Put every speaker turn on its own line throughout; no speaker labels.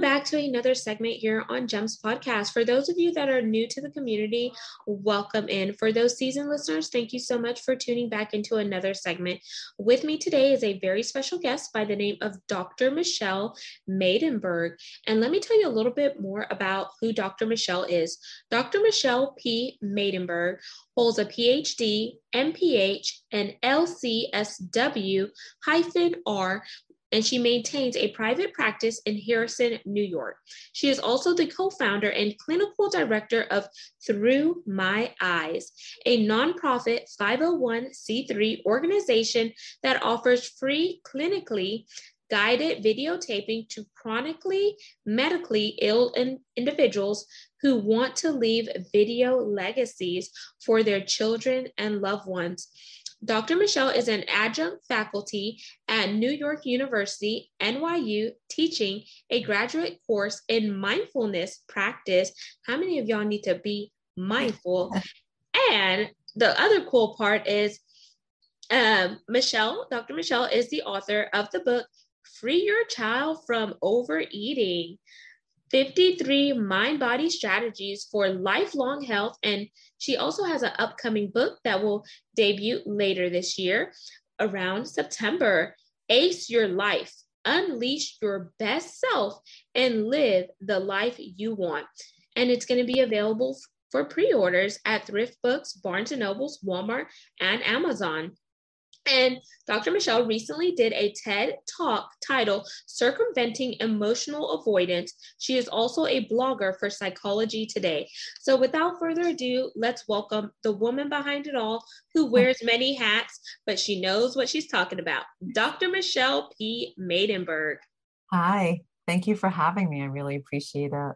Welcome back to another segment here on GEMS Podcast. For those of you that are new to the community, welcome in. For those seasoned listeners, thank you so much for tuning back into another segment. With me today is a very special guest by the name of Dr. Michelle Maidenberg. And let me tell you a little bit more about who Dr. Michelle is. Dr. Michelle P. Maidenberg holds a PhD, MPH, and LCSW hyphen R and she maintains a private practice in Harrison, New York. She is also the co founder and clinical director of Through My Eyes, a nonprofit 501c3 organization that offers free clinically guided videotaping to chronically medically ill in individuals who want to leave video legacies for their children and loved ones. Dr. Michelle is an adjunct faculty at New York University, NYU, teaching a graduate course in mindfulness practice. How many of y'all need to be mindful? and the other cool part is um, Michelle, Dr. Michelle is the author of the book Free Your Child from Overeating. 53 mind body strategies for lifelong health. And she also has an upcoming book that will debut later this year around September. Ace Your Life, Unleash Your Best Self, and Live the Life You Want. And it's going to be available for pre orders at Thrift Books, Barnes and Nobles, Walmart, and Amazon. And Dr. Michelle recently did a TED talk titled Circumventing Emotional Avoidance. She is also a blogger for Psychology Today. So, without further ado, let's welcome the woman behind it all who wears many hats, but she knows what she's talking about Dr. Michelle P. Maidenberg.
Hi, thank you for having me. I really appreciate it.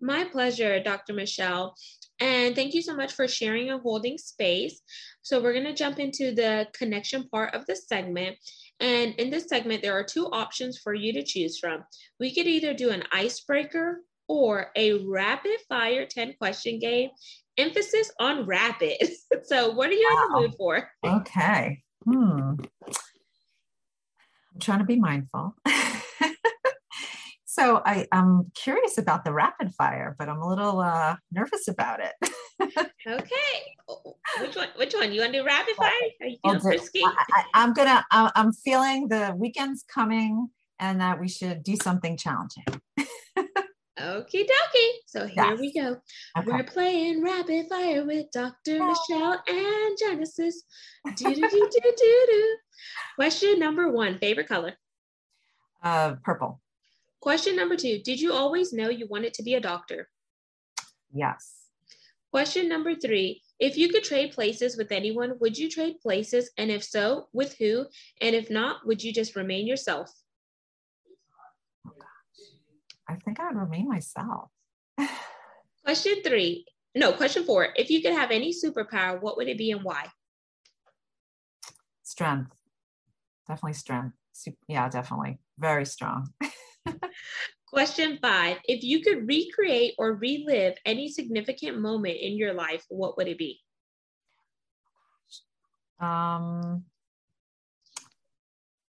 My pleasure, Dr. Michelle. And thank you so much for sharing and holding space. So, we're going to jump into the connection part of the segment. And in this segment, there are two options for you to choose from. We could either do an icebreaker or a rapid fire 10 question game. Emphasis on rapid. so, what are you wow. in the mood for?
Okay. Hmm. I'm trying to be mindful. So I, am curious about the rapid fire, but I'm a little uh, nervous about it.
okay, which one? Which one? You want to do rapid fire? Are you feeling frisky?
I, am gonna. I'm feeling the weekend's coming, and that we should do something challenging.
Okie dokie. So here yes. we go. Okay. We're playing rapid fire with Dr. Michelle and Genesis. Do do do do do do. Question number one: Favorite color?
Uh, purple.
Question number two Did you always know you wanted to be a doctor?
Yes.
Question number three If you could trade places with anyone, would you trade places? And if so, with who? And if not, would you just remain yourself?
Oh, I think I'd remain myself.
question three. No, question four. If you could have any superpower, what would it be and why?
Strength. Definitely strength. Yeah, definitely. Very strong.
Question five If you could recreate or relive any significant moment in your life, what would it be?
Um,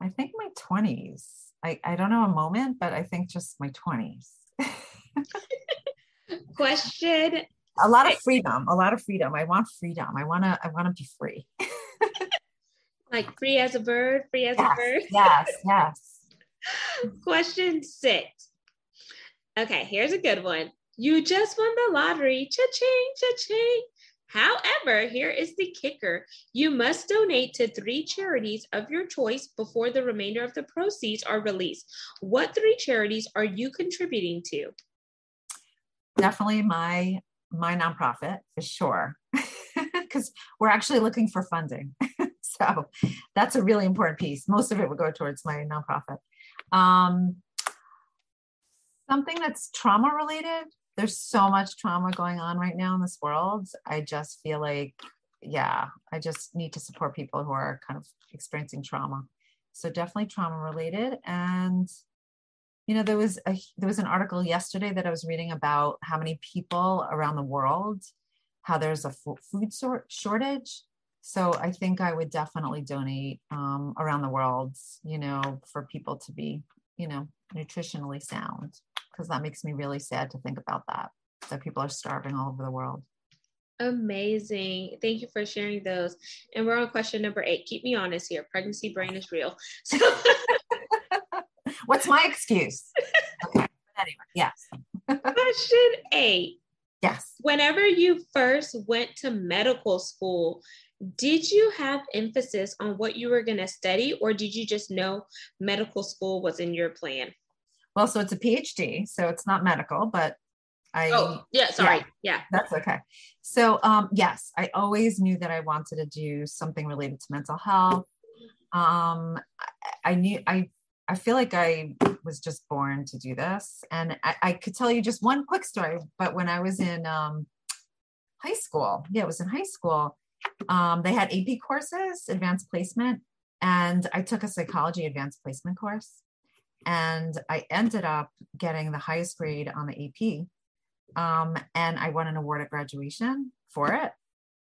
I think my 20s. I, I don't know a moment, but I think just my 20s.
Question
a lot of freedom, a lot of freedom. I want freedom. I want to I want to be free.
like free as a bird, free as
yes,
a bird.
yes, yes.
Question six. Okay, here's a good one. You just won the lottery. Cha-ching, cha-ching. However, here is the kicker. You must donate to three charities of your choice before the remainder of the proceeds are released. What three charities are you contributing to?
Definitely my my nonprofit for sure. Because we're actually looking for funding. so that's a really important piece. Most of it would go towards my nonprofit. Um, something that's trauma related. There's so much trauma going on right now in this world. I just feel like, yeah, I just need to support people who are kind of experiencing trauma. So definitely trauma related. And you know, there was a there was an article yesterday that I was reading about how many people around the world, how there's a food sort shortage. So I think I would definitely donate um, around the world, you know, for people to be, you know, nutritionally sound, because that makes me really sad to think about that. That people are starving all over the world.
Amazing. Thank you for sharing those. And we're on question number eight. Keep me honest here. Pregnancy brain is real. So
What's my excuse? Okay. Anyway, yes.
question eight.
Yes.
Whenever you first went to medical school, did you have emphasis on what you were going to study, or did you just know medical school was in your plan?
Well, so it's a PhD, so it's not medical, but I
oh yeah, sorry, yeah, yeah.
that's okay. So um, yes, I always knew that I wanted to do something related to mental health. Um, I, I knew I I feel like I was just born to do this, and I, I could tell you just one quick story. But when I was in um, high school, yeah, it was in high school. Um, they had AP courses, advanced placement, and I took a psychology advanced placement course, and I ended up getting the highest grade on the AP um, and I won an award at graduation for it.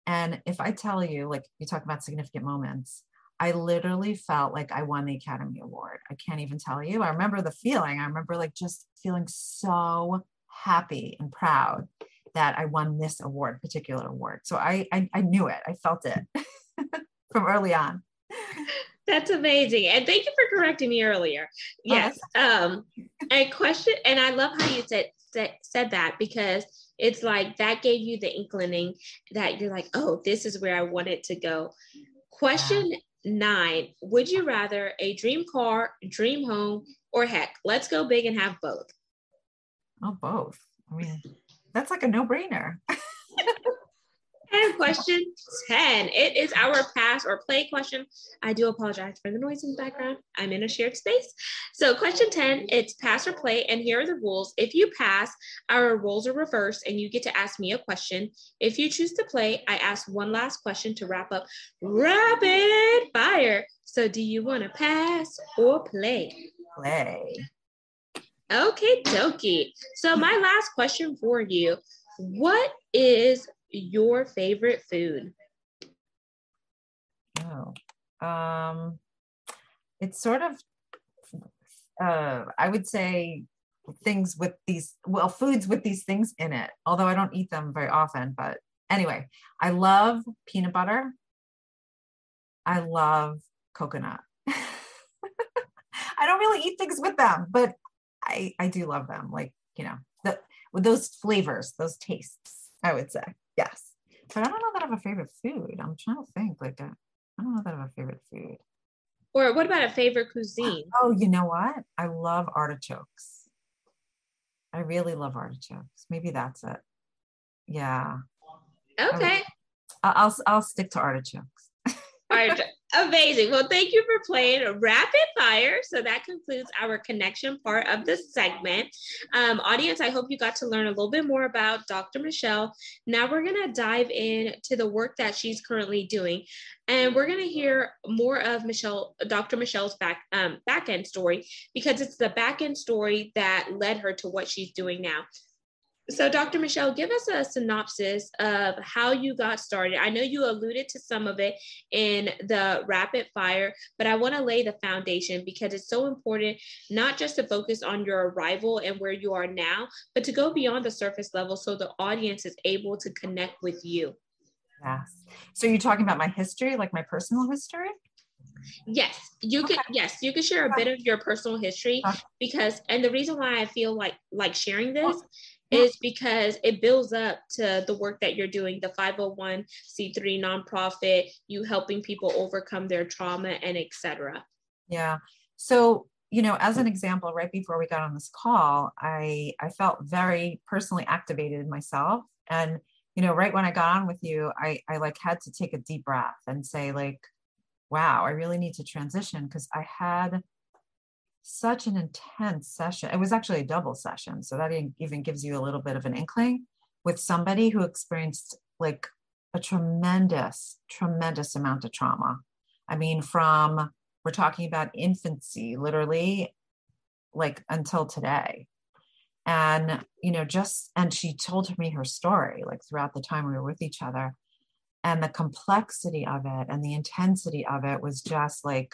And if I tell you, like you talk about significant moments, I literally felt like I won the Academy Award. I can't even tell you. I remember the feeling. I remember like just feeling so happy and proud that I won this award, particular award. So I I, I knew it. I felt it from early on.
That's amazing. And thank you for correcting me earlier. Oh, yes. Um a question and I love how you said said, said that because it's like that gave you the inclining that you're like, oh, this is where I wanted to go. Question nine Would you rather a dream car, dream home, or heck, let's go big and have both?
Oh, both. I mean, that's like a no brainer.
Question 10. It is our pass or play question. I do apologize for the noise in the background. I'm in a shared space. So, question 10, it's pass or play. And here are the rules. If you pass, our roles are reversed and you get to ask me a question. If you choose to play, I ask one last question to wrap up rapid fire. So, do you want to pass or play?
Play.
Okay, dokie. So, my last question for you What is your favorite food?
Oh, um, it's sort of, uh, I would say things with these, well, foods with these things in it, although I don't eat them very often. But anyway, I love peanut butter. I love coconut. I don't really eat things with them, but I, I do love them. Like, you know, the, with those flavors, those tastes, I would say. Yes. But I don't know that I have a favorite food. I'm trying to think. Like, uh, I don't know that I have a favorite food.
Or what about a favorite cuisine?
Oh, you know what? I love artichokes. I really love artichokes. Maybe that's it. Yeah.
Okay.
I'll I'll stick to artichokes.
Amazing. Well, thank you for playing rapid fire. So that concludes our connection part of the segment. Um, audience, I hope you got to learn a little bit more about Dr. Michelle. Now we're going to dive into the work that she's currently doing. And we're going to hear more of Michelle, Dr. Michelle's back um, back end story because it's the back end story that led her to what she's doing now. So, Dr. Michelle, give us a synopsis of how you got started. I know you alluded to some of it in the rapid fire, but I want to lay the foundation because it's so important not just to focus on your arrival and where you are now, but to go beyond the surface level so the audience is able to connect with you.
Yes. So, you're talking about my history, like my personal history?
Yes, you okay. could. Yes, you could share a bit of your personal history because, and the reason why I feel like like sharing this is because it builds up to the work that you're doing, the 501c3 nonprofit, you helping people overcome their trauma and etc.
Yeah. So, you know, as an example, right before we got on this call, I I felt very personally activated myself. And, you know, right when I got on with you, I I like had to take a deep breath and say, like, wow, I really need to transition because I had such an intense session. It was actually a double session. So that even gives you a little bit of an inkling with somebody who experienced like a tremendous, tremendous amount of trauma. I mean, from we're talking about infancy, literally, like until today. And, you know, just, and she told me her story, like throughout the time we were with each other. And the complexity of it and the intensity of it was just like,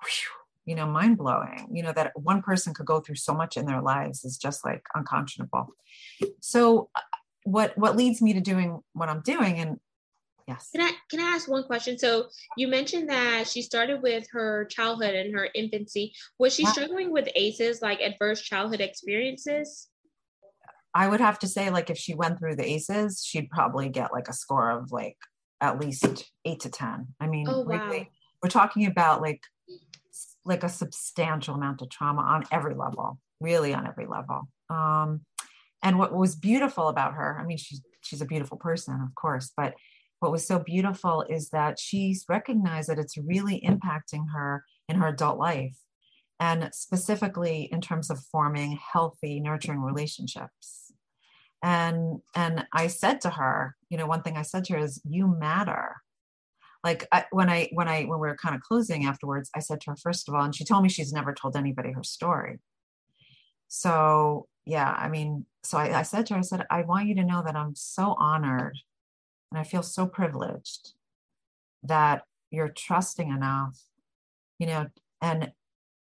whew, you know, mind blowing. You know, that one person could go through so much in their lives is just like unconscionable. So, uh, what what leads me to doing what I'm doing, and Yes.
Can I can I ask one question? So you mentioned that she started with her childhood and her infancy. Was she yeah. struggling with ACEs, like adverse childhood experiences?
I would have to say, like, if she went through the ACEs, she'd probably get like a score of like at least eight to ten. I mean, oh, wow. really, we're talking about like like a substantial amount of trauma on every level, really on every level. Um, and what was beautiful about her, I mean, she's she's a beautiful person, of course, but what was so beautiful is that she's recognized that it's really impacting her in her adult life and specifically in terms of forming healthy nurturing relationships and and i said to her you know one thing i said to her is you matter like I, when i when i when we were kind of closing afterwards i said to her first of all and she told me she's never told anybody her story so yeah i mean so I, I said to her i said i want you to know that i'm so honored and I feel so privileged that you're trusting enough, you know, and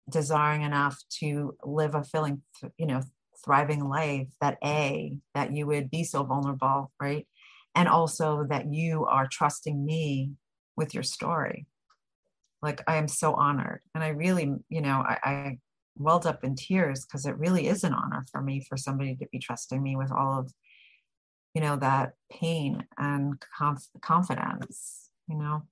desiring enough to live a feeling, you know, thriving life that A, that you would be so vulnerable, right? And also that you are trusting me with your story. Like I am so honored. And I really, you know, I, I welled up in tears because it really is an honor for me for somebody to be trusting me with all of you know that pain and conf- confidence you know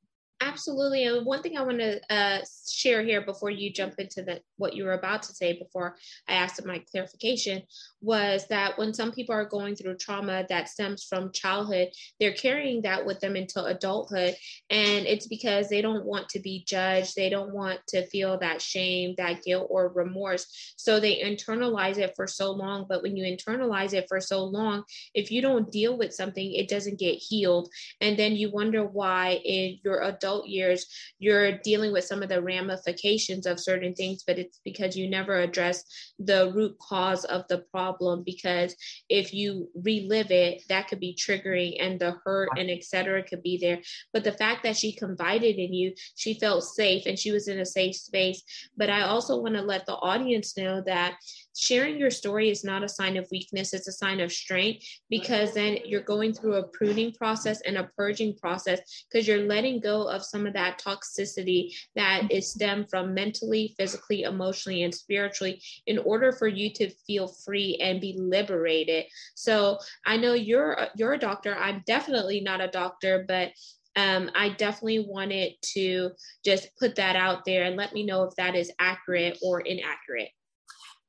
Absolutely. And one thing I want to uh, share here before you jump into the, what you were about to say before I asked my clarification was that when some people are going through trauma that stems from childhood, they're carrying that with them into adulthood. And it's because they don't want to be judged. They don't want to feel that shame, that guilt, or remorse. So they internalize it for so long. But when you internalize it for so long, if you don't deal with something, it doesn't get healed. And then you wonder why in your adult adult years, you're dealing with some of the ramifications of certain things, but it's because you never address the root cause of the problem. Because if you relive it, that could be triggering and the hurt and etc. could be there. But the fact that she confided in you, she felt safe and she was in a safe space. But I also want to let the audience know that sharing your story is not a sign of weakness, it's a sign of strength because then you're going through a pruning process and a purging process because you're letting go of some of that toxicity that is stemmed from mentally, physically, emotionally, and spiritually in order for you to feel free and be liberated. So I know you're you're a doctor. I'm definitely not a doctor, but um, I definitely wanted to just put that out there and let me know if that is accurate or inaccurate.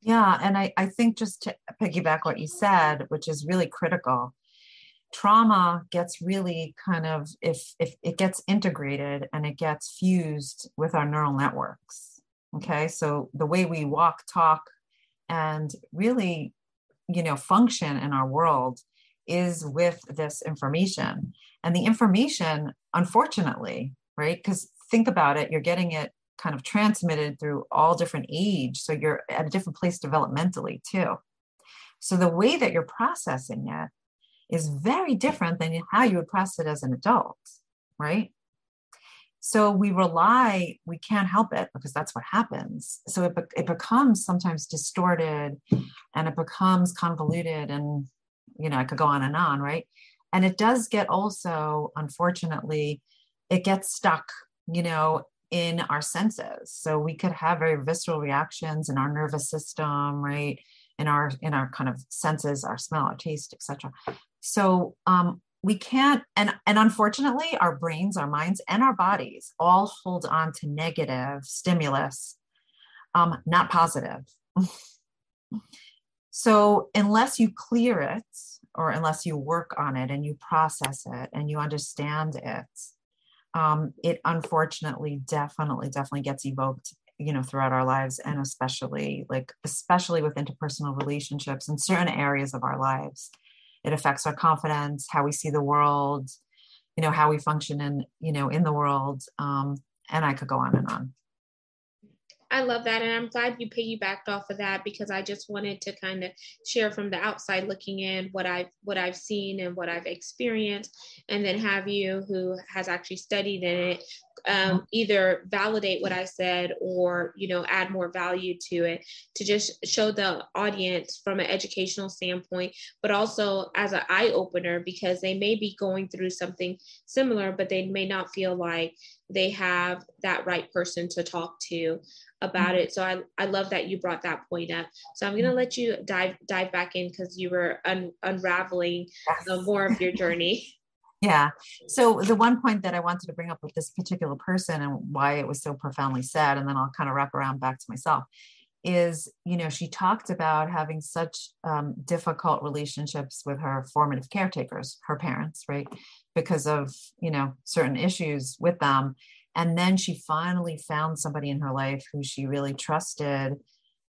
Yeah, and I, I think just to piggyback what you said, which is really critical, trauma gets really kind of if if it gets integrated and it gets fused with our neural networks. Okay, so the way we walk, talk, and really, you know, function in our world is with this information. And the information, unfortunately, right? Because think about it, you're getting it kind of transmitted through all different age. So you're at a different place developmentally too. So the way that you're processing it is very different than how you would process it as an adult, right? So we rely, we can't help it because that's what happens. So it, it becomes sometimes distorted and it becomes convoluted and, you know, I could go on and on, right? And it does get also, unfortunately, it gets stuck, you know, in our senses. So we could have very visceral reactions in our nervous system right? In our in our kind of senses our smell our taste etc so um we can't and and unfortunately our brains our minds and our bodies all hold on to negative stimulus um not positive. So unless you clear it or unless you work on it and you process it and you understand it um, it unfortunately definitely definitely gets evoked you know throughout our lives and especially like especially with interpersonal relationships in certain areas of our lives. It affects our confidence how we see the world you know how we function in you know in the world um, and i could go on and on
I love that. And I'm glad you piggybacked off of that because I just wanted to kind of share from the outside looking in what I've what I've seen and what I've experienced, and then have you who has actually studied in it um, either validate what I said or you know add more value to it to just show the audience from an educational standpoint, but also as an eye opener because they may be going through something similar, but they may not feel like they have that right person to talk to about mm-hmm. it. So I, I love that you brought that point up. So I'm going to mm-hmm. let you dive dive back in because you were un, unraveling uh, more of your journey.
Yeah. So the one point that I wanted to bring up with this particular person and why it was so profoundly sad, and then I'll kind of wrap around back to myself, is you know she talked about having such um, difficult relationships with her formative caretakers, her parents, right, because of you know certain issues with them, and then she finally found somebody in her life who she really trusted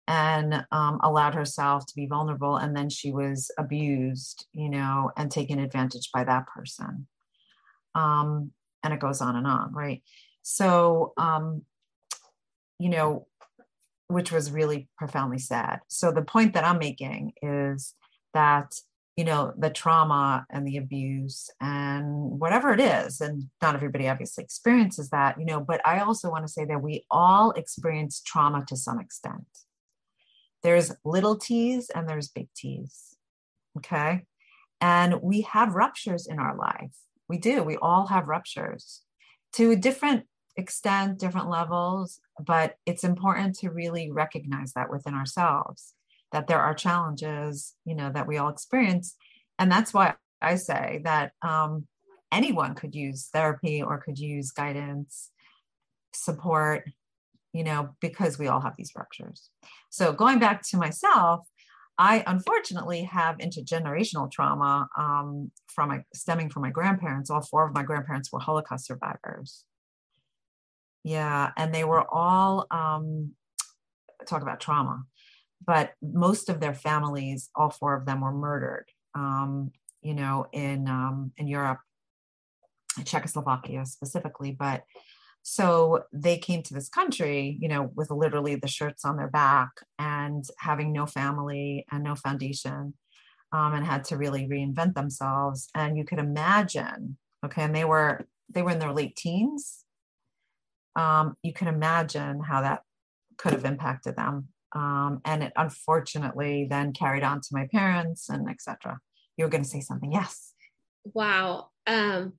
and um, allowed herself to be vulnerable. And then she was abused you know and taken advantage by that person. Um, and it goes on and on right? So um, you know which was really profoundly sad so the point that i'm making is that you know the trauma and the abuse and whatever it is and not everybody obviously experiences that you know but i also want to say that we all experience trauma to some extent there's little t's and there's big t's. Okay. And we have ruptures in our life. We do. We all have ruptures to different extent, different levels, but it's important to really recognize that within ourselves that there are challenges, you know, that we all experience. And that's why I say that um, anyone could use therapy or could use guidance, support, you know, because we all have these ruptures. So going back to myself, I unfortunately have intergenerational trauma um, from my, stemming from my grandparents. All four of my grandparents were Holocaust survivors. Yeah, and they were all um, talk about trauma, but most of their families, all four of them, were murdered. Um, you know, in um, in Europe, Czechoslovakia specifically, but so they came to this country, you know, with literally the shirts on their back and having no family and no foundation, um, and had to really reinvent themselves. And you could imagine, okay, and they were they were in their late teens. Um, you can imagine how that could have impacted them. Um, and it unfortunately then carried on to my parents and etc. You were going to say something, yes.
Wow. Um,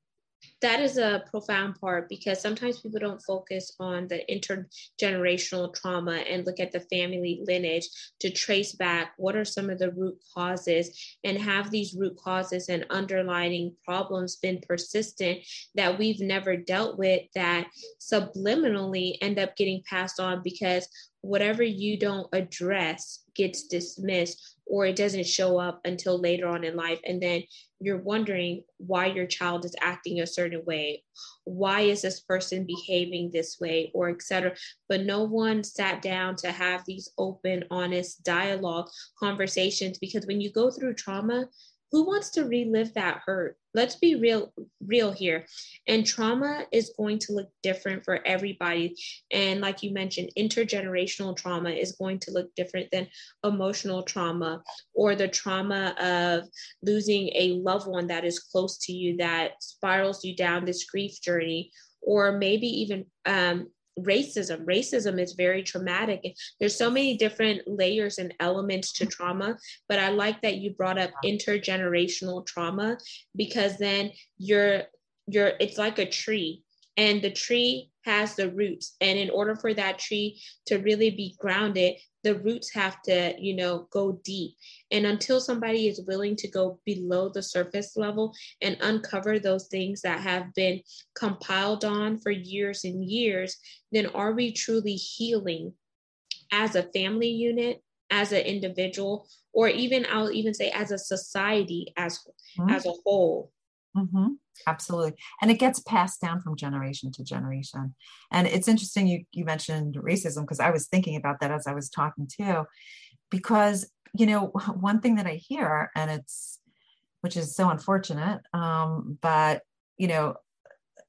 that is a profound part because sometimes people don't focus on the intergenerational trauma and look at the family lineage to trace back what are some of the root causes and have these root causes and underlying problems been persistent that we've never dealt with that subliminally end up getting passed on because whatever you don't address gets dismissed or it doesn't show up until later on in life. And then you're wondering why your child is acting a certain way. Why is this person behaving this way or etc but no one sat down to have these open honest dialogue conversations because when you go through trauma who wants to relive that hurt? Let's be real real here. And trauma is going to look different for everybody. And like you mentioned intergenerational trauma is going to look different than emotional trauma or the trauma of losing a loved one that is close to you that spirals you down this grief journey or maybe even um, racism. Racism is very traumatic. There's so many different layers and elements to trauma but i like that you brought up intergenerational trauma because then you're you're it's like a tree and the tree has the roots. And in order for that tree to really be grounded the roots have to you know go deep and until somebody is willing to go below the surface level and uncover those things that have been compiled on for years and years then are we truly healing as a family unit as an individual or even i'll even say as a society as mm-hmm. as a whole
mm-hmm. Absolutely. And it gets passed down from generation to generation. And it's interesting you, you mentioned racism because I was thinking about that as I was talking too, because, you know, one thing that I hear, and it's, which is so unfortunate, um, but, you know,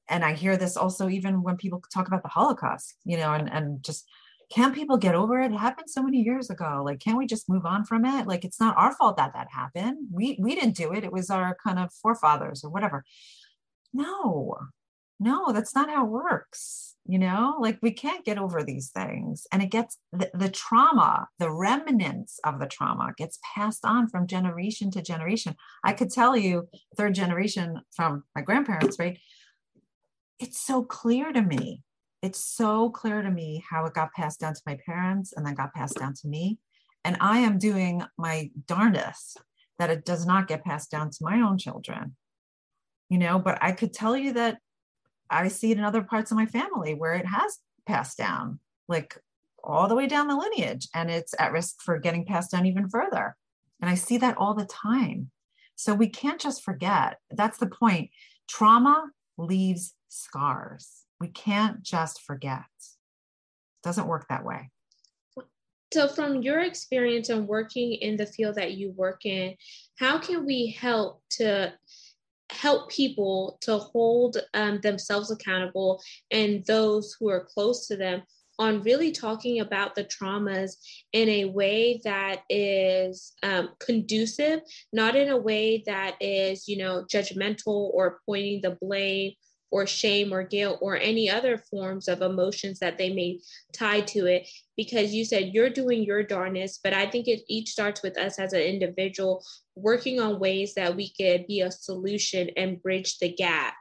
and I hear this also even when people talk about the Holocaust, you know, and, and just can't people get over it? It happened so many years ago. Like, can't we just move on from it? Like, it's not our fault that that happened. We we didn't do it. It was our kind of forefathers or whatever. No, no, that's not how it works. You know, like we can't get over these things, and it gets the, the trauma, the remnants of the trauma gets passed on from generation to generation. I could tell you, third generation from my grandparents, right? It's so clear to me it's so clear to me how it got passed down to my parents and then got passed down to me. And I am doing my darndest that it does not get passed down to my own children. You know, but I could tell you that I see it in other parts of my family where it has passed down, like all the way down the lineage, and it's at risk for getting passed down even further. And I see that all the time. So we can't just forget. That's the point. Trauma leaves scars we can't just forget. It doesn't work that way.
So, from your experience and working in the field that you work in, how can we help to help people to hold um, themselves accountable and those who are close to them on really talking about the traumas in a way that is um, conducive, not in a way that is, you know, judgmental or pointing the blame or shame or guilt or any other forms of emotions that they may tie to it. Because you said you're doing your darnest but i think it each starts with us as an individual working on ways that we could be a solution and bridge the gap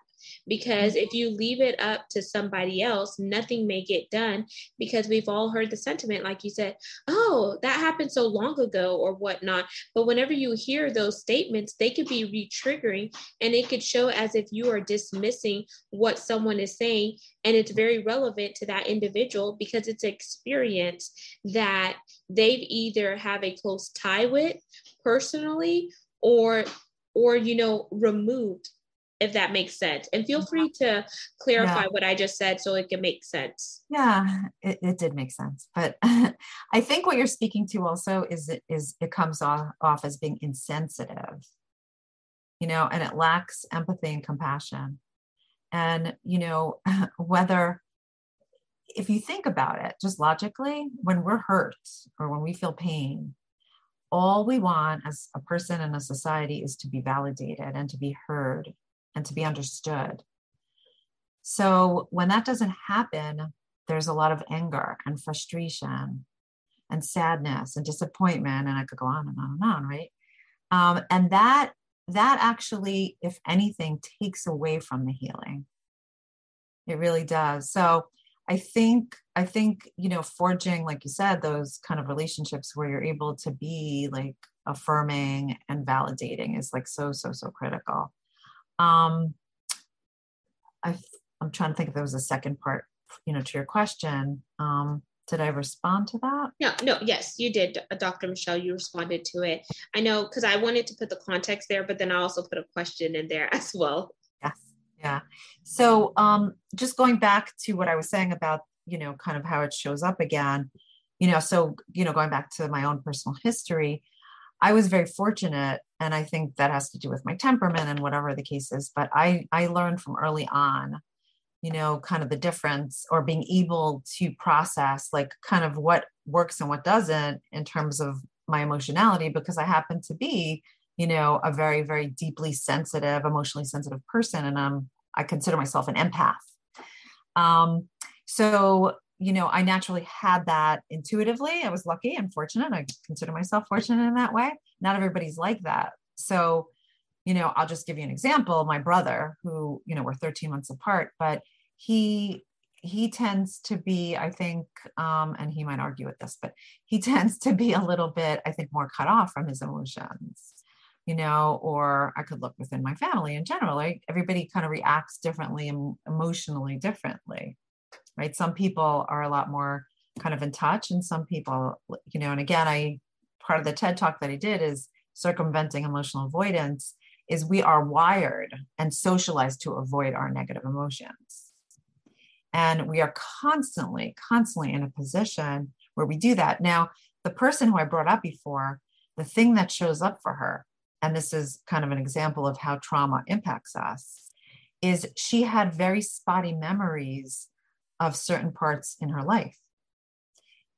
because if you leave it up to somebody else, nothing may get done because we've all heard the sentiment, like you said, oh, that happened so long ago or whatnot. But whenever you hear those statements, they could be re triggering and it could show as if you are dismissing what someone is saying. And it's very relevant to that individual because it's experience that they've either have a close tie with personally or or you know removed if that makes sense. And feel free to clarify yeah. what I just said so it can make sense.
Yeah, it, it did make sense. But I think what you're speaking to also is it is it comes off, off as being insensitive, you know, and it lacks empathy and compassion. And, you know, whether if you think about it just logically, when we're hurt or when we feel pain, all we want as a person in a society is to be validated and to be heard and to be understood. So when that doesn't happen, there's a lot of anger and frustration and sadness and disappointment, and I could go on and on and on, right? Um, and that that actually, if anything, takes away from the healing. It really does. So I think I think you know forging, like you said, those kind of relationships where you're able to be like affirming and validating is like so so so critical. Um, I, I'm trying to think if there was a second part, you know, to your question. Um, did I respond to that?
No, no, yes, you did, Dr. Michelle. You responded to it. I know because I wanted to put the context there, but then I also put a question in there as well.
Yeah. So, um, just going back to what I was saying about, you know, kind of how it shows up again, you know, so, you know, going back to my own personal history, I was very fortunate, and I think that has to do with my temperament and whatever the case is. But I I learned from early on, you know, kind of the difference or being able to process like kind of what works and what doesn't in terms of my emotionality because I happen to be, you know, a very very deeply sensitive, emotionally sensitive person, and I'm I consider myself an empath. Um, so you know, I naturally had that intuitively. I was lucky and fortunate. I consider myself fortunate in that way. Not everybody's like that. So, you know, I'll just give you an example. My brother, who, you know, we're 13 months apart, but he he tends to be, I think, um, and he might argue with this, but he tends to be a little bit, I think, more cut off from his emotions, you know, or I could look within my family in general. Like everybody kind of reacts differently and emotionally differently right? Some people are a lot more kind of in touch, and some people, you know, and again, I part of the TED talk that I did is circumventing emotional avoidance is we are wired and socialized to avoid our negative emotions. And we are constantly, constantly in a position where we do that. Now, the person who I brought up before, the thing that shows up for her, and this is kind of an example of how trauma impacts us, is she had very spotty memories of certain parts in her life.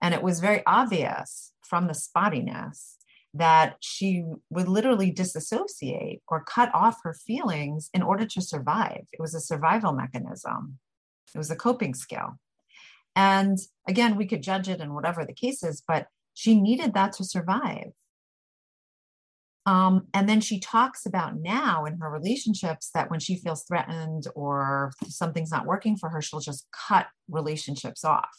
And it was very obvious from the spottiness that she would literally disassociate or cut off her feelings in order to survive. It was a survival mechanism, it was a coping skill. And again, we could judge it in whatever the case is, but she needed that to survive. Um, and then she talks about now in her relationships that when she feels threatened or something's not working for her, she'll just cut relationships off.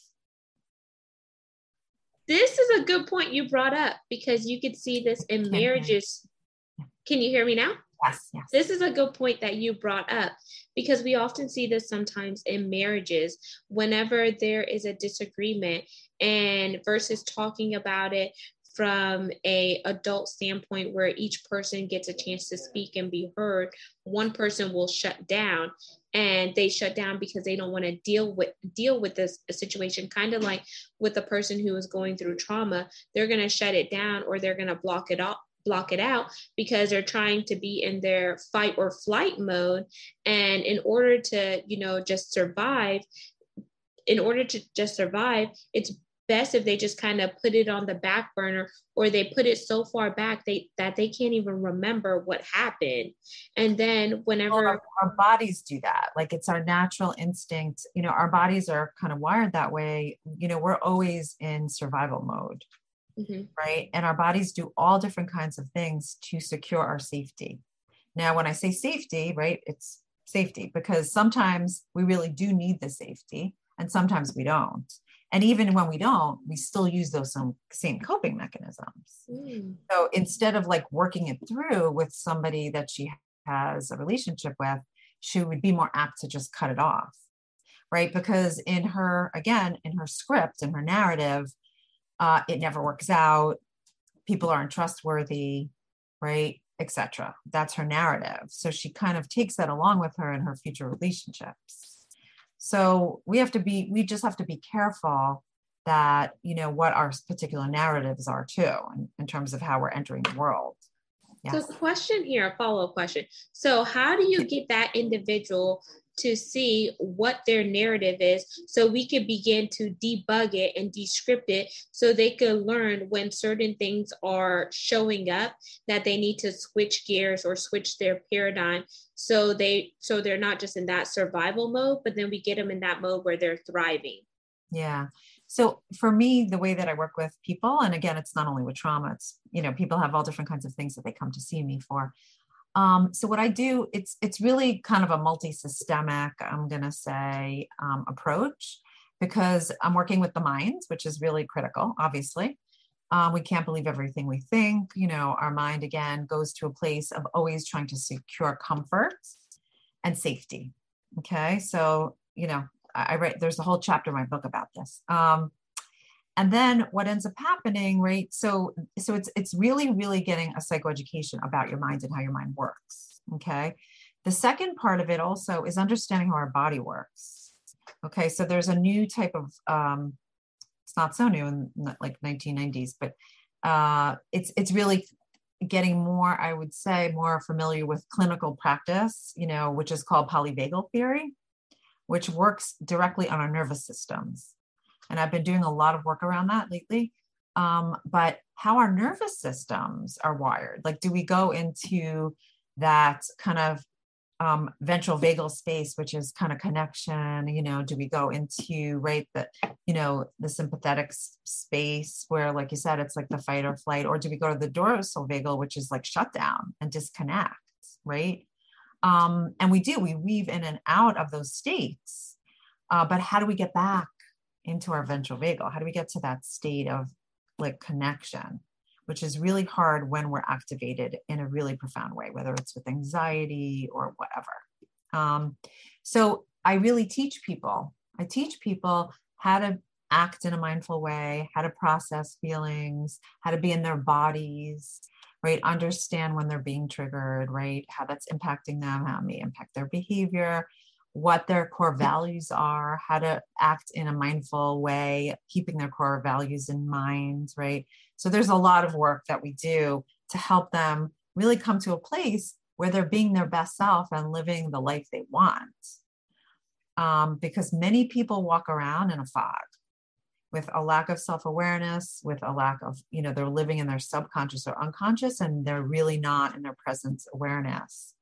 This is a good point you brought up because you could see this in marriages. Can you hear me now?
Yes, yes.
This is a good point that you brought up because we often see this sometimes in marriages whenever there is a disagreement and versus talking about it from a adult standpoint where each person gets a chance to speak and be heard one person will shut down and they shut down because they don't want to deal with deal with this situation kind of like with a person who is going through trauma. They're going to shut it down or they're going to block it off block it out because they're trying to be in their fight or flight mode. And in order to you know just survive in order to just survive it's best if they just kind of put it on the back burner or they put it so far back they that they can't even remember what happened. And then whenever well,
our, our, bodies do that. Like it's our natural instinct. You know our bodies are kind of wired that way. You know we're always in survival mode mm-hmm. right? And our bodies do all different kinds of things to secure our safety. Now when i say safety right it's safety because sometimes we really do need the safety and sometimes we don't and even when we don't, we still use those some, same coping mechanisms. Mm. So instead of like working it through with somebody that she has a relationship with, she would be more apt to just cut it off. Right. Because in her, again, in her script, in her narrative, uh, it never works out. People aren't trustworthy, right? Etc. That's her narrative. So she kind of takes that along with her in her future relationships. So we have to be, we just have to be careful that, you know, what our particular narratives are too, in, in terms of how we're entering the world.
Yes. So question here, a follow-up question. So how do you get that individual to see what their narrative is so we could begin to debug it and descript it so they could learn when certain things are showing up that they need to switch gears or switch their paradigm so they so they're not just in that survival mode but then we get them in that mode where they're thriving.
Yeah. So for me the way that i work with people and again it's not only with trauma it's you know people have all different kinds of things that they come to see me for um, so what I do, it's it's really kind of a multi-systemic, I'm gonna say, um, approach because I'm working with the minds, which is really critical, obviously. Um, we can't believe everything we think. You know, our mind again goes to a place of always trying to secure comfort and safety. Okay, so you know, I, I write. There's a whole chapter in my book about this. Um, and then what ends up happening right? So so it's it's really really getting a psychoeducation about your mind and how your mind works okay? The second part of it also is understanding how our body works okay? So there's a new type of um it's not so new in like 1990s but uh it's it's really getting more i would say more familiar with clinical practice you know which is called polyvagal theory which works directly on our nervous systems and I've been doing a lot of work around that lately. Um, but how our nervous systems are wired, like, do we go into that kind of um, ventral vagal space, which is kind of connection, you know, do we go into, right, the, you know, the sympathetic space where, like you said, it's like the fight or flight, or do we go to the dorsal vagal, which is like shut down and disconnect, right? Um, and we do, we weave in and out of those states. Uh, but how do we get back into our ventral vagal? How do we get to that state of like connection, which is really hard when we're activated in a really profound way, whether it's with anxiety or whatever. Um, so I really teach people, I teach people how to act in a mindful way, how to process feelings, how to be in their bodies, right? Understand when they're being triggered, right? How that's impacting them, how it may impact their behavior, what their core values are, how to act in a mindful way, keeping their core values in mind, right? So there's a lot of work that we do to help them really come to a place where they're being their best self and living the life they want. Um, because many people walk around in a fog. with a lack of self-awareness with a lack of you know they're living in their subconscious or unconscious and they're really not in their presence awareness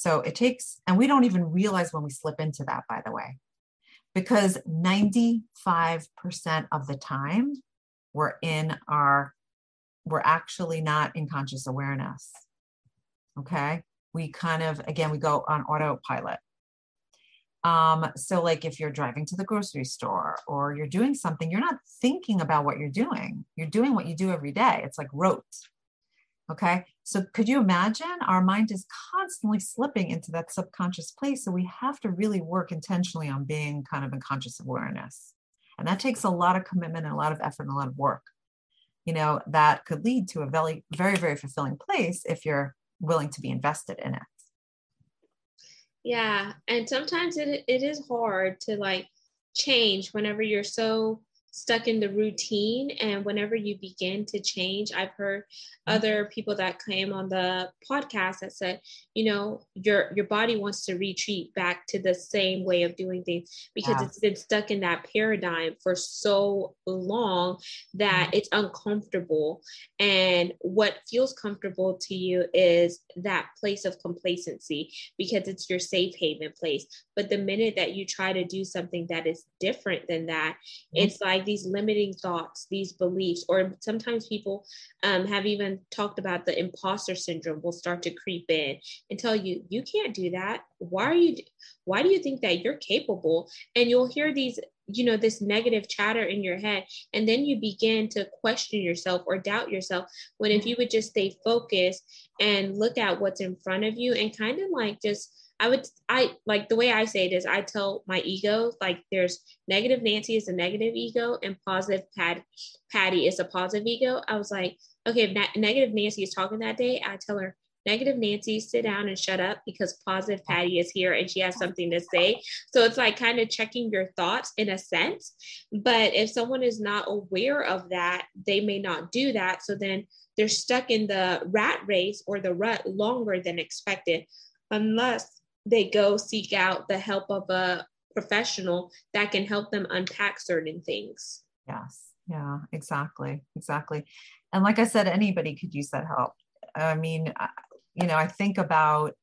so it takes and we don't even realize when we slip into that by the way because 95% of the time we're in our we're actually not in conscious awareness okay we kind of again we go on autopilot um, so like if you're driving to the grocery store or you're doing something, you're not thinking about what you're doing. You're doing what you do every day. It's like rote. Okay. So could you imagine our mind is constantly slipping into that subconscious place. So we have to really work intentionally on being kind of in conscious awareness. And that takes a lot of commitment and a lot of effort and a lot of work. You know, that could lead to a very, very, very fulfilling place if you're willing to be invested in it.
Yeah. And sometimes it, it is hard to like change whenever you're so stuck in the routine and whenever you begin to change i've heard mm-hmm. other people that came on the podcast that said you know your your body wants to retreat back to the same way of doing things because yeah. it's been stuck in that paradigm for so long that mm-hmm. it's uncomfortable and what feels comfortable to you is that place of complacency because it's your safe haven place but the minute that you try to do something that is different than that mm-hmm. it's like these limiting thoughts, these beliefs, or sometimes people um, have even talked about the imposter syndrome will start to creep in and tell you, you can't do that. Why are you, why do you think that you're capable? And you'll hear these you know this negative chatter in your head and then you begin to question yourself or doubt yourself when if you would just stay focused and look at what's in front of you and kind of like just I would I like the way I say it is I tell my ego like there's negative Nancy is a negative ego and positive Pat, Patty is a positive ego. I was like, okay, if na- negative Nancy is talking that day, I tell her negative Nancy sit down and shut up because positive oh. Patty is here and she has oh. something to say. So it's like kind of checking your thoughts in a sense. But if someone is not aware of that, they may not do that. So then they're stuck in the rat race or the rut longer than expected unless they go seek out the help of a professional that can help them unpack certain things.
Yes. Yeah, exactly. Exactly. And like I said, anybody could use that help. I mean, you know, I think about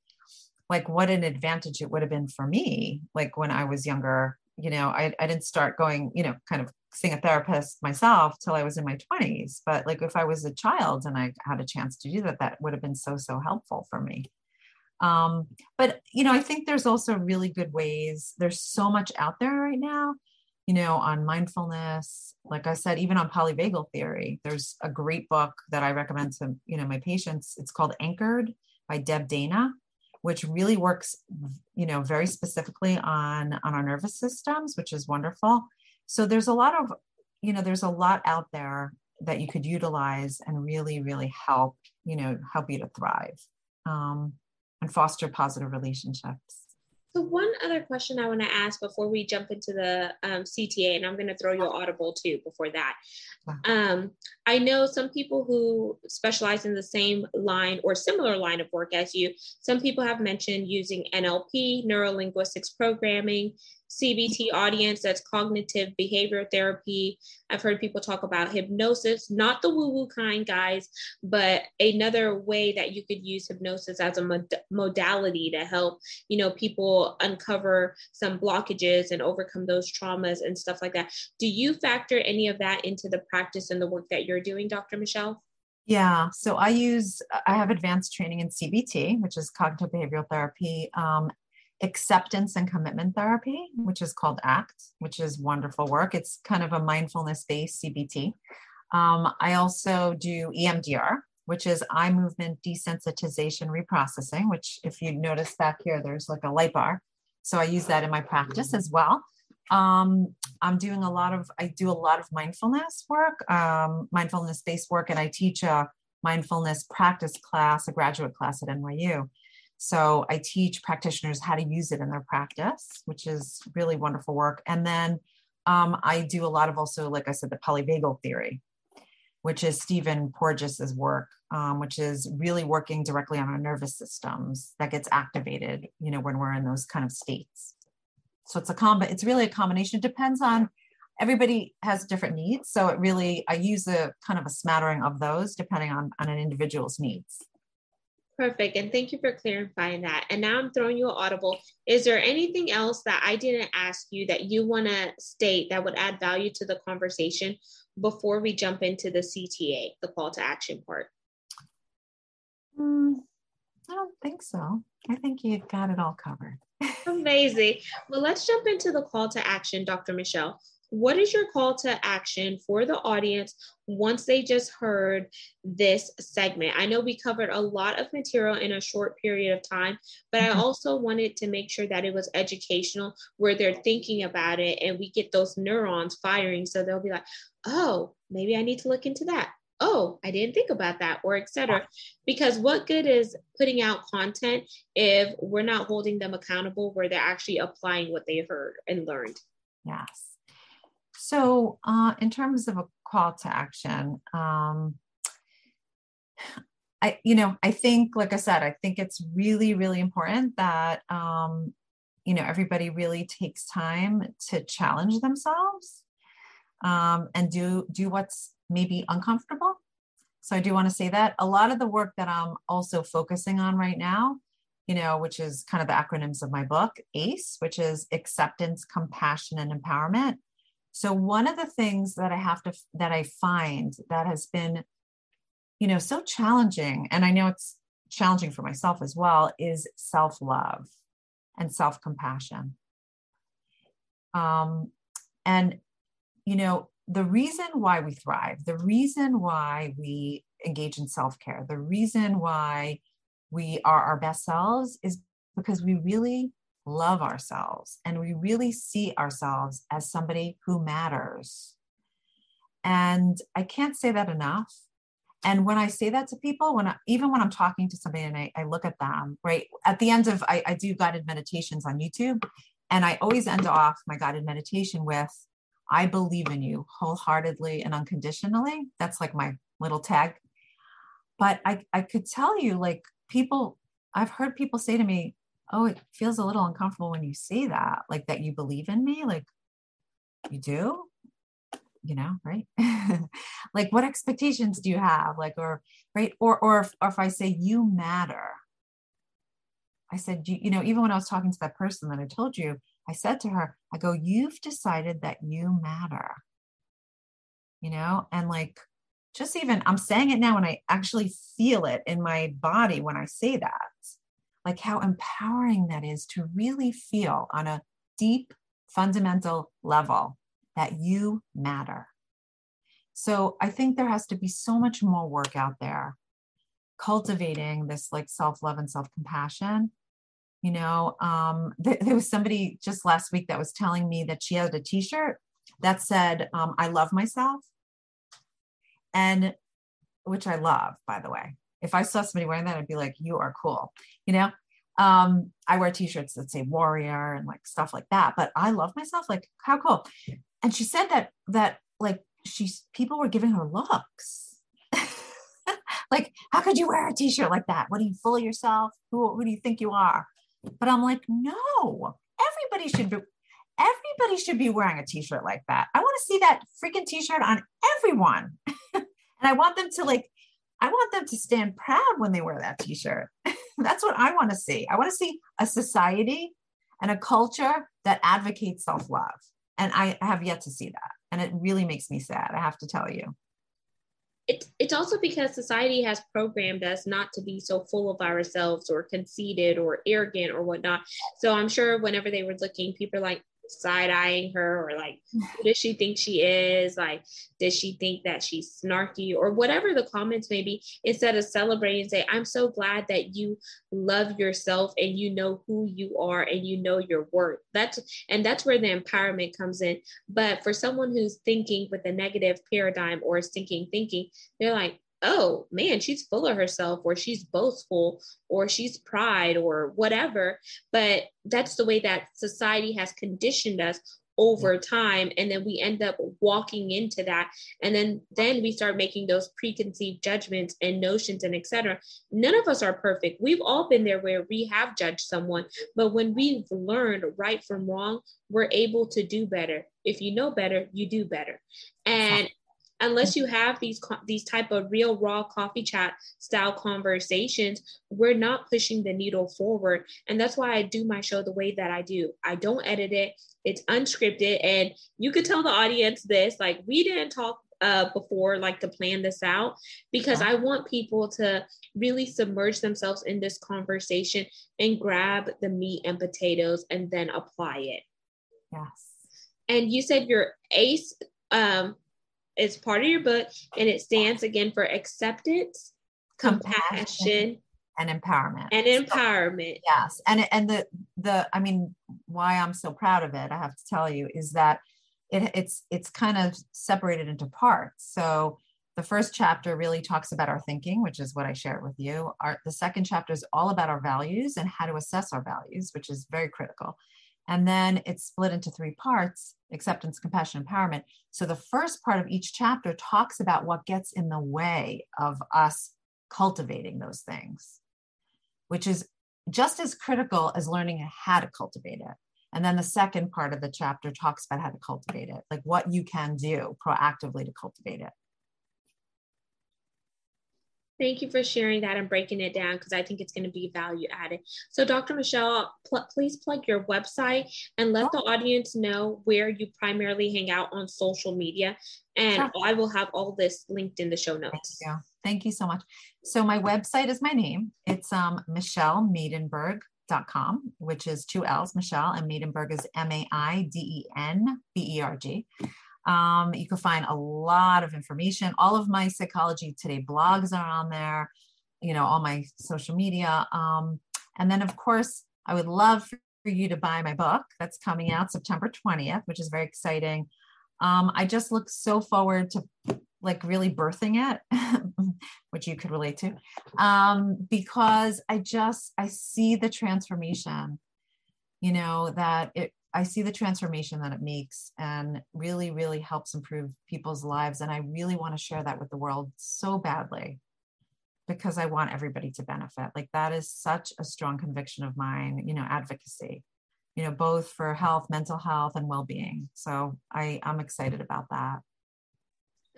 like what an advantage it would have been for me, like when I was younger. You know, I, I didn't start going, you know, kind of seeing a therapist myself till I was in my 20s. But like if I was a child and I had a chance to do that, that would have been so, so helpful for me. Um, but you know, I think there's also really good ways. There's so much out there right now, you know, on mindfulness. Like I said, even on polyvagal theory, there's a great book that I recommend to you know my patients. It's called Anchored by Deb Dana, which really works, you know, very specifically on on our nervous systems, which is wonderful. So there's a lot of, you know, there's a lot out there that you could utilize and really, really help, you know, help you to thrive. Um, and foster positive relationships.
So one other question I want to ask before we jump into the um, CTA, and I'm going to throw you audible too before that. Um, I know some people who specialize in the same line or similar line of work as you. Some people have mentioned using NLP, neuro linguistics programming, CBT audience, that's cognitive behavior therapy. I've heard people talk about hypnosis, not the woo woo kind, guys, but another way that you could use hypnosis as a mod- modality to help, you know, people uncover some blockages and overcome those traumas and stuff like that. Do you factor any of that into the practice and the work that you're doing, Dr. Michelle?
Yeah, so I use, I have advanced training in CBT, which is cognitive behavioral therapy, um, acceptance and commitment therapy, which is called ACT, which is wonderful work. It's kind of a mindfulness based CBT. Um, I also do EMDR, which is eye movement desensitization reprocessing, which, if you notice back here, there's like a light bar. So I use that in my practice as well. Um, I'm doing a lot of, I do a lot of mindfulness work, um, mindfulness based work, and I teach a mindfulness practice class, a graduate class at NYU. So I teach practitioners how to use it in their practice, which is really wonderful work. And then um, I do a lot of also, like I said, the polyvagal theory, which is Stephen Porges's work, um, which is really working directly on our nervous systems that gets activated, you know, when we're in those kind of states. So it's a combo. It's really a combination. It depends on everybody has different needs. So it really, I use a kind of a smattering of those depending on, on an individual's needs.
Perfect. And thank you for clarifying that. And now I'm throwing you an audible. Is there anything else that I didn't ask you that you want to state that would add value to the conversation before we jump into the CTA, the call to action part?
Mm, I don't think so. I think you've got it all covered.
Amazing. Well, let's jump into the call to action, Dr. Michelle what is your call to action for the audience once they just heard this segment? I know we covered a lot of material in a short period of time, but mm-hmm. I also wanted to make sure that it was educational where they're thinking about it and we get those neurons firing. So they'll be like, oh, maybe I need to look into that. Oh, I didn't think about that, or etc. Because what good is putting out content if we're not holding them accountable where they're actually applying what they heard and learned?
Yes. So, uh, in terms of a call to action, um, I, you know, I think, like I said, I think it's really, really important that, um, you know, everybody really takes time to challenge themselves um, and do do what's maybe uncomfortable. So I do want to say that a lot of the work that I'm also focusing on right now, you know, which is kind of the acronyms of my book, ACE, which is acceptance, compassion, and empowerment so one of the things that I have to that I find that has been you know so challenging and I know it's challenging for myself as well is self-love and self-compassion. Um and you know the reason why we thrive, the reason why we engage in self-care, the reason why we are our best selves is because we really love ourselves and we really see ourselves as somebody who matters. And I can't say that enough. And when I say that to people, when I, even when I'm talking to somebody and I, I look at them, right at the end of I, I do guided meditations on YouTube, and I always end off my guided meditation with, "I believe in you wholeheartedly and unconditionally." That's like my little tag. But I I could tell you, like people, I've heard people say to me, oh, it feels a little uncomfortable when you say that, like that you believe in me, like you do, you know, right? like what expectations do you have? Like, or right, or or if, or if I say you matter, I said, you, you know, even when I was talking to that person that I told you, I said to her, I go, you've decided that you matter, you know, and like just even I'm saying it now and I actually feel it in my body when I say that like how empowering that is to really feel on a deep, fundamental level that you matter. So I think there has to be so much more work out there cultivating this like self love and self compassion. You know, um, th- there was somebody just last week that was telling me that she had a t shirt that said, um, I love myself. And which I love, by the way if I saw somebody wearing that, I'd be like, you are cool. You know, um, I wear t-shirts that say warrior and like stuff like that, but I love myself. Like, how cool. And she said that, that like she's, people were giving her looks. like, how could you wear a t-shirt like that? What are you of yourself? Who, who do you think you are? But I'm like, no, everybody should be, everybody should be wearing a t-shirt like that. I want to see that freaking t-shirt on everyone. and I want them to like I want them to stand proud when they wear that t-shirt. That's what I want to see. I want to see a society and a culture that advocates self-love. And I have yet to see that. And it really makes me sad, I have to tell you.
It, it's also because society has programmed us not to be so full of ourselves or conceited or arrogant or whatnot. So I'm sure whenever they were looking, people are like, side eyeing her or like, who does she think she is? Like, does she think that she's snarky or whatever the comments may be? Instead of celebrating say, I'm so glad that you love yourself and you know who you are and you know your worth. That's and that's where the empowerment comes in. But for someone who's thinking with a negative paradigm or is thinking thinking, they're like, oh man, she's full of herself, or she's boastful, or she's pride, or whatever. But that's the way that society has conditioned us over time and then we end up walking into that. And then then we start making those preconceived judgments and notions and etc none of us are perfect. We've all been there where we have judged someone but when we've learned right from wrong we're able to do better. If you know better you do better. And unless you have these these type of real raw coffee chat style conversations we're not pushing the needle forward. And that's why i do my show the way that i do. I don't edit it. It's unscripted. And you could tell the audience this like we didn't talk uh, before like to plan this out because i want people to really submerge themselves in this conversation and grab the meat and potatoes and then apply it.
Yes.
And you said your ace um is part of your book and it stands again for acceptance, compassion,
and empowerment.
And empowerment.
So, yes. And and the the I mean why I'm so proud of it, I have to tell you, is that it, it's it's kind of separated into parts. So the first chapter really talks about our thinking, which is what I shared with you. Our, the second chapter is all about our values and how to assess our values, which is very critical. And then it's split into three parts acceptance, compassion, empowerment. So the first part of each chapter talks about what gets in the way of us cultivating those things, which is just as critical as learning how to cultivate it. And then the second part of the chapter talks about how to cultivate it, like what you can do proactively to cultivate it.
Thank you for sharing that and breaking it down because I think it's going to be value added. So, Dr. Michelle, pl- please plug your website and let the audience know where you primarily hang out on social media. And. I will have all this linked in the show notes.
Thank you. Thank you so much. So, my website is my name. It's um, michellemaidenberg.com, which is two L's, Michelle, and Maidenberg is M A I D E N B E R G. Um, you can find a lot of information. All of my Psychology Today blogs are on there, you know, all my social media. Um, and then, of course, I would love for you to buy my book that's coming out September 20th, which is very exciting. Um, I just look so forward to like really birthing it, which you could relate to, um, because I just I see the transformation, you know, that it I see the transformation that it makes and really, really helps improve people's lives. And I really want to share that with the world so badly because I want everybody to benefit. Like that is such a strong conviction of mine, you know, advocacy, you know, both for health, mental health, and well being. So I, I'm excited about that.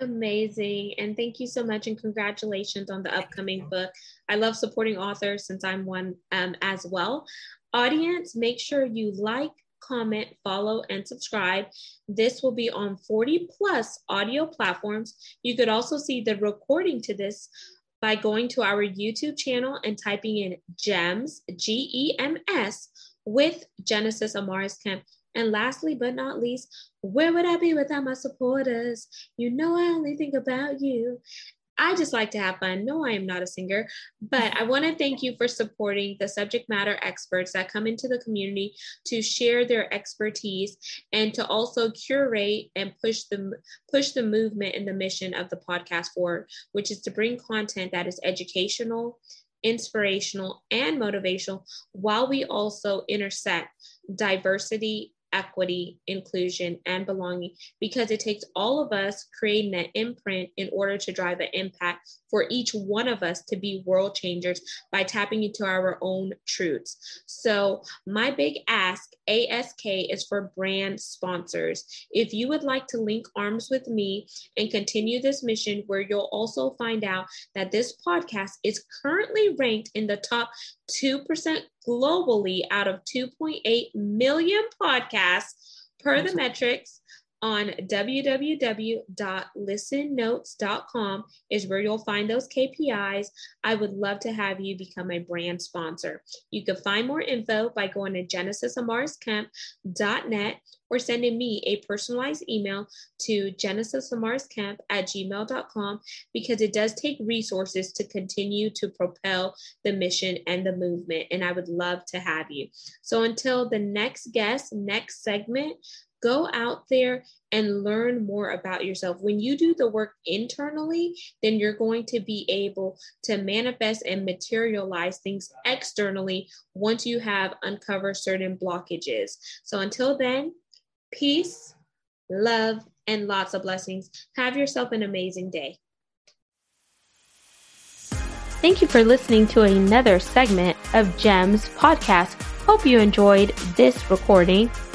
Amazing. And thank you so much. And congratulations on the upcoming book. I love supporting authors since I'm one um, as well. Audience, make sure you like, comment, follow, and subscribe. This will be on 40 plus audio platforms. You could also see the recording to this by going to our YouTube channel and typing in GEMS, G E M S, with Genesis Amaris Kemp. And lastly, but not least, where would I be without my supporters? You know, I only think about you. I just like to have fun. No, I am not a singer, but I want to thank you for supporting the subject matter experts that come into the community to share their expertise and to also curate and push the push the movement and the mission of the podcast forward, which is to bring content that is educational, inspirational, and motivational while we also intersect diversity equity, inclusion, and belonging because it takes all of us creating that imprint in order to drive an impact for each one of us to be world changers by tapping into our own truths. So, my big ask ASK is for brand sponsors. If you would like to link arms with me and continue this mission, where you'll also find out that this podcast is currently ranked in the top 2% globally out of 2.8 million podcasts per the metrics on www.listennotes.com is where you'll find those KPIs. I would love to have you become a brand sponsor. You can find more info by going to genesisamarisKemp.net or sending me a personalized email to genesisamarisKemp at gmail.com because it does take resources to continue to propel the mission and the movement. And I would love to have you. So until the next guest, next segment, go out there and learn more about yourself. When you do the work internally, then you're going to be able to manifest and materialize things externally once you have uncovered certain blockages. So until then, Peace, love, and lots of blessings. Have yourself an amazing day. Thank you for listening to another segment of GEMS podcast. Hope you enjoyed this recording.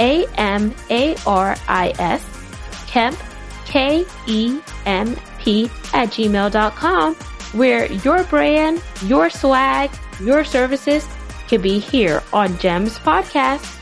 A M A R I S, Kemp, K E M P, at gmail.com, where your brand, your swag, your services can be here on GEMS Podcast.